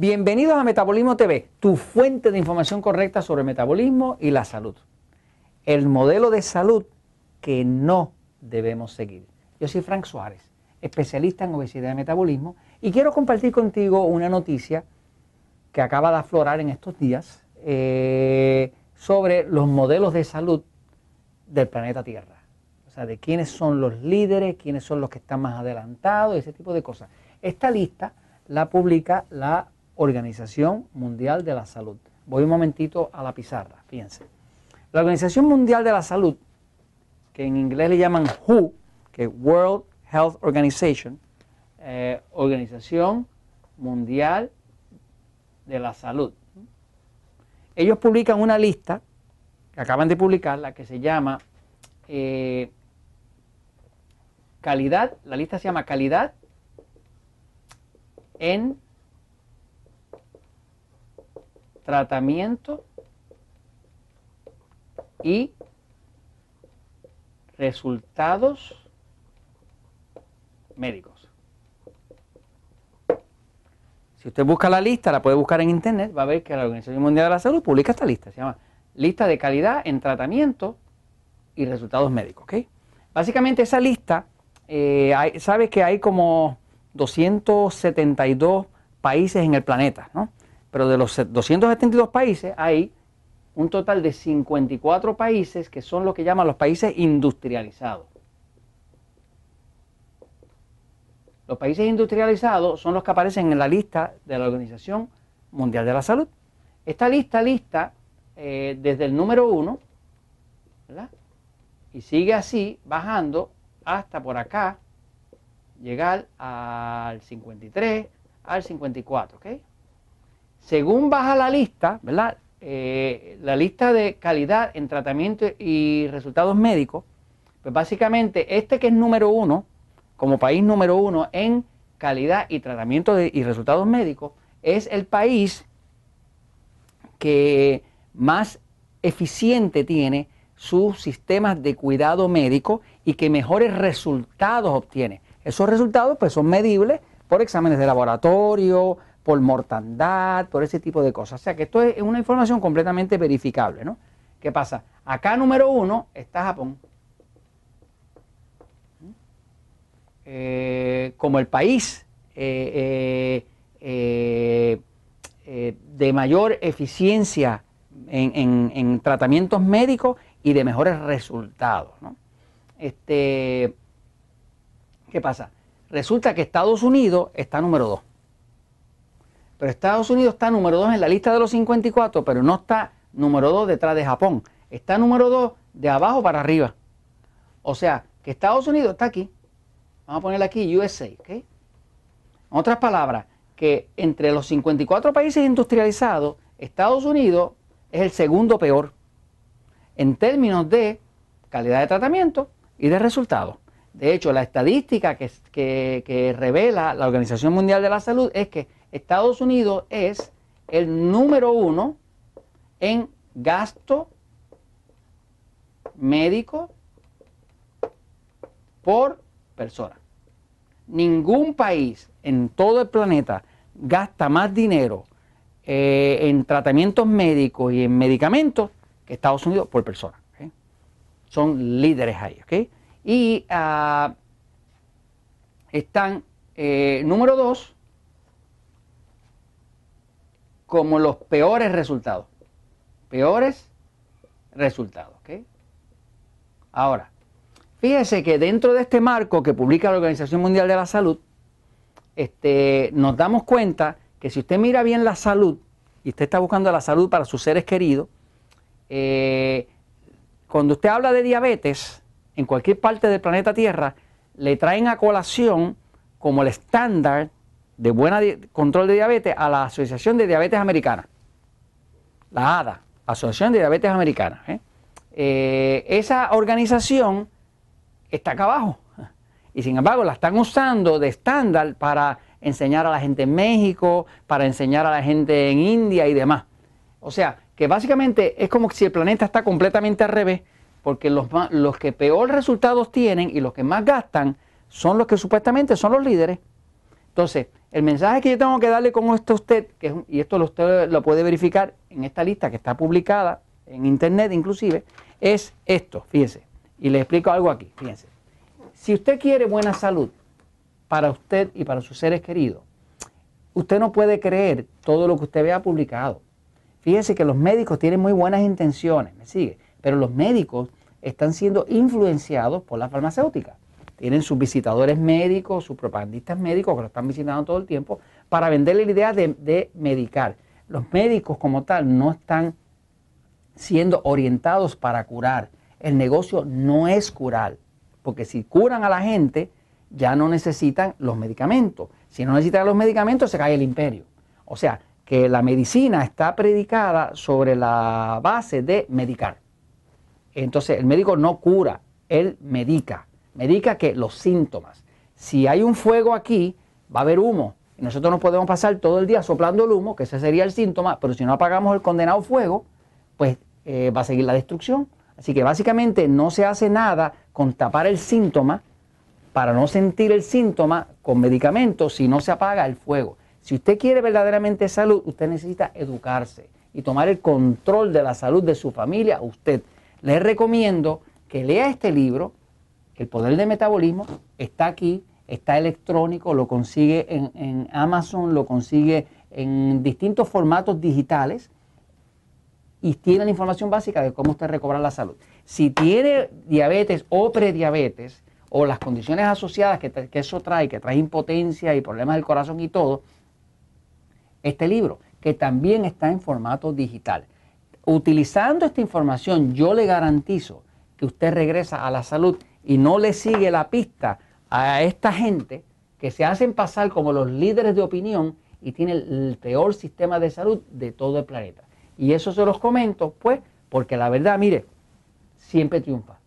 Bienvenidos a Metabolismo TV, tu fuente de información correcta sobre metabolismo y la salud. El modelo de salud que no debemos seguir. Yo soy Frank Suárez, especialista en obesidad y metabolismo, y quiero compartir contigo una noticia que acaba de aflorar en estos días eh, sobre los modelos de salud del planeta Tierra. O sea, de quiénes son los líderes, quiénes son los que están más adelantados, ese tipo de cosas. Esta lista la publica la Organización Mundial de la Salud. Voy un momentito a la pizarra, fíjense. La Organización Mundial de la Salud, que en inglés le llaman WHO, que es World Health Organization, eh, Organización Mundial de la Salud. Ellos publican una lista, que acaban de publicarla, que se llama eh, calidad, la lista se llama calidad en tratamiento y resultados médicos. Si usted busca la lista, la puede buscar en internet, va a ver que la Organización Mundial de la Salud publica esta lista. Se llama Lista de Calidad en Tratamiento y Resultados Médicos. Básicamente esa lista, eh, sabe que hay como 272 países en el planeta, ¿no? Pero de los 272 países hay un total de 54 países que son lo que llaman los países industrializados. Los países industrializados son los que aparecen en la lista de la Organización Mundial de la Salud. Esta lista lista eh, desde el número 1, ¿verdad? Y sigue así, bajando hasta por acá, llegar al 53, al 54, ¿ok? Según baja la lista, ¿verdad? Eh, la lista de calidad en tratamiento y resultados médicos, pues básicamente este que es número uno, como país número uno en calidad y tratamiento y resultados médicos, es el país que más eficiente tiene sus sistemas de cuidado médico y que mejores resultados obtiene. Esos resultados pues son medibles por exámenes de laboratorio, por mortandad, por ese tipo de cosas. O sea que esto es una información completamente verificable, ¿no? ¿Qué pasa? Acá número uno está Japón. Eh, como el país eh, eh, de mayor eficiencia en, tratamientos médicos y de mejores resultados. Este, ¿Qué pasa? Resulta que Estados Unidos está número 2. Pero Estados Unidos está número 2 en la lista de los 54, pero no está número 2 detrás de Japón. Está número 2 de abajo para arriba. O sea, que Estados Unidos está aquí Vamos a ponerle aquí USA. En otras palabras, que entre los 54 países industrializados, Estados Unidos es el segundo peor en términos de calidad de tratamiento y de resultados. De hecho, la estadística que, revela la Organización Mundial de la Salud es que Estados Unidos es el número uno en gasto médico por persona ningún país en todo el planeta gasta más dinero eh, en tratamientos médicos y en medicamentos que Estados Unidos por persona. Son líderes ahí. Y ah, están, eh, número dos, como los peores resultados. Peores resultados. Ahora, Fíjese que dentro de este marco que publica la Organización Mundial de la Salud, este, nos damos cuenta que si usted mira bien la salud, y usted está buscando la salud para sus seres queridos, eh, cuando usted habla de diabetes, en cualquier parte del planeta Tierra, le traen a colación como el estándar de buen control de diabetes a la Asociación de Diabetes Americana, la ADA, Asociación de Diabetes Americana. ¿eh? Eh, esa organización está acá abajo. Y sin embargo la están usando de estándar para enseñar a la gente en México, para enseñar a la gente en India y demás. O sea, que básicamente es como si el planeta está completamente al revés, porque los, que peor resultados tienen y los que más gastan son los que supuestamente son los líderes. Entonces, el mensaje que yo tengo que darle con esto a usted, que y esto usted lo puede verificar en esta lista que está publicada en internet inclusive, es esto, fíjese. Y le explico algo aquí, fíjense. Si usted quiere buena salud para usted y para sus seres queridos, usted no puede creer todo lo que usted vea publicado. Fíjese que los médicos tienen muy buenas intenciones, ¿me sigue? Pero los médicos están siendo influenciados por la farmacéutica. Tienen sus visitadores médicos, sus propagandistas médicos que lo están visitando todo el tiempo para venderle la idea de, de medicar. Los médicos como tal no están siendo orientados para curar. El negocio no es curar, porque si curan a la gente, ya no necesitan los medicamentos. Si no necesitan los medicamentos, se cae el imperio. O sea, que la medicina está predicada sobre la base de medicar. Entonces, el médico no cura, él medica. Medica que los síntomas. Si hay un fuego aquí, va a haber humo. Nosotros no podemos pasar todo el día soplando el humo, que ese sería el síntoma, pero si no apagamos el condenado fuego, pues eh, va a seguir la destrucción. Así que básicamente no se hace nada con tapar el síntoma para no sentir el síntoma con medicamentos si no se apaga el fuego. Si usted quiere verdaderamente salud, usted necesita educarse y tomar el control de la salud de su familia. Usted le recomiendo que lea este libro, El Poder del Metabolismo, está aquí, está electrónico, lo consigue en, Amazon, lo consigue en distintos formatos digitales y tiene la información básica de cómo usted recobrar la salud. Si tiene diabetes o prediabetes o las condiciones asociadas que, eso trae, que trae impotencia y problemas del corazón y todo, este libro, que también está en formato digital. Utilizando esta información, yo le garantizo que usted regresa a la salud y no le sigue la pista a esta gente que se hacen pasar como los líderes de opinión y tiene el peor sistema de salud de todo el planeta. Y eso se los comento, pues, porque la verdad, mire, siempre triunfa.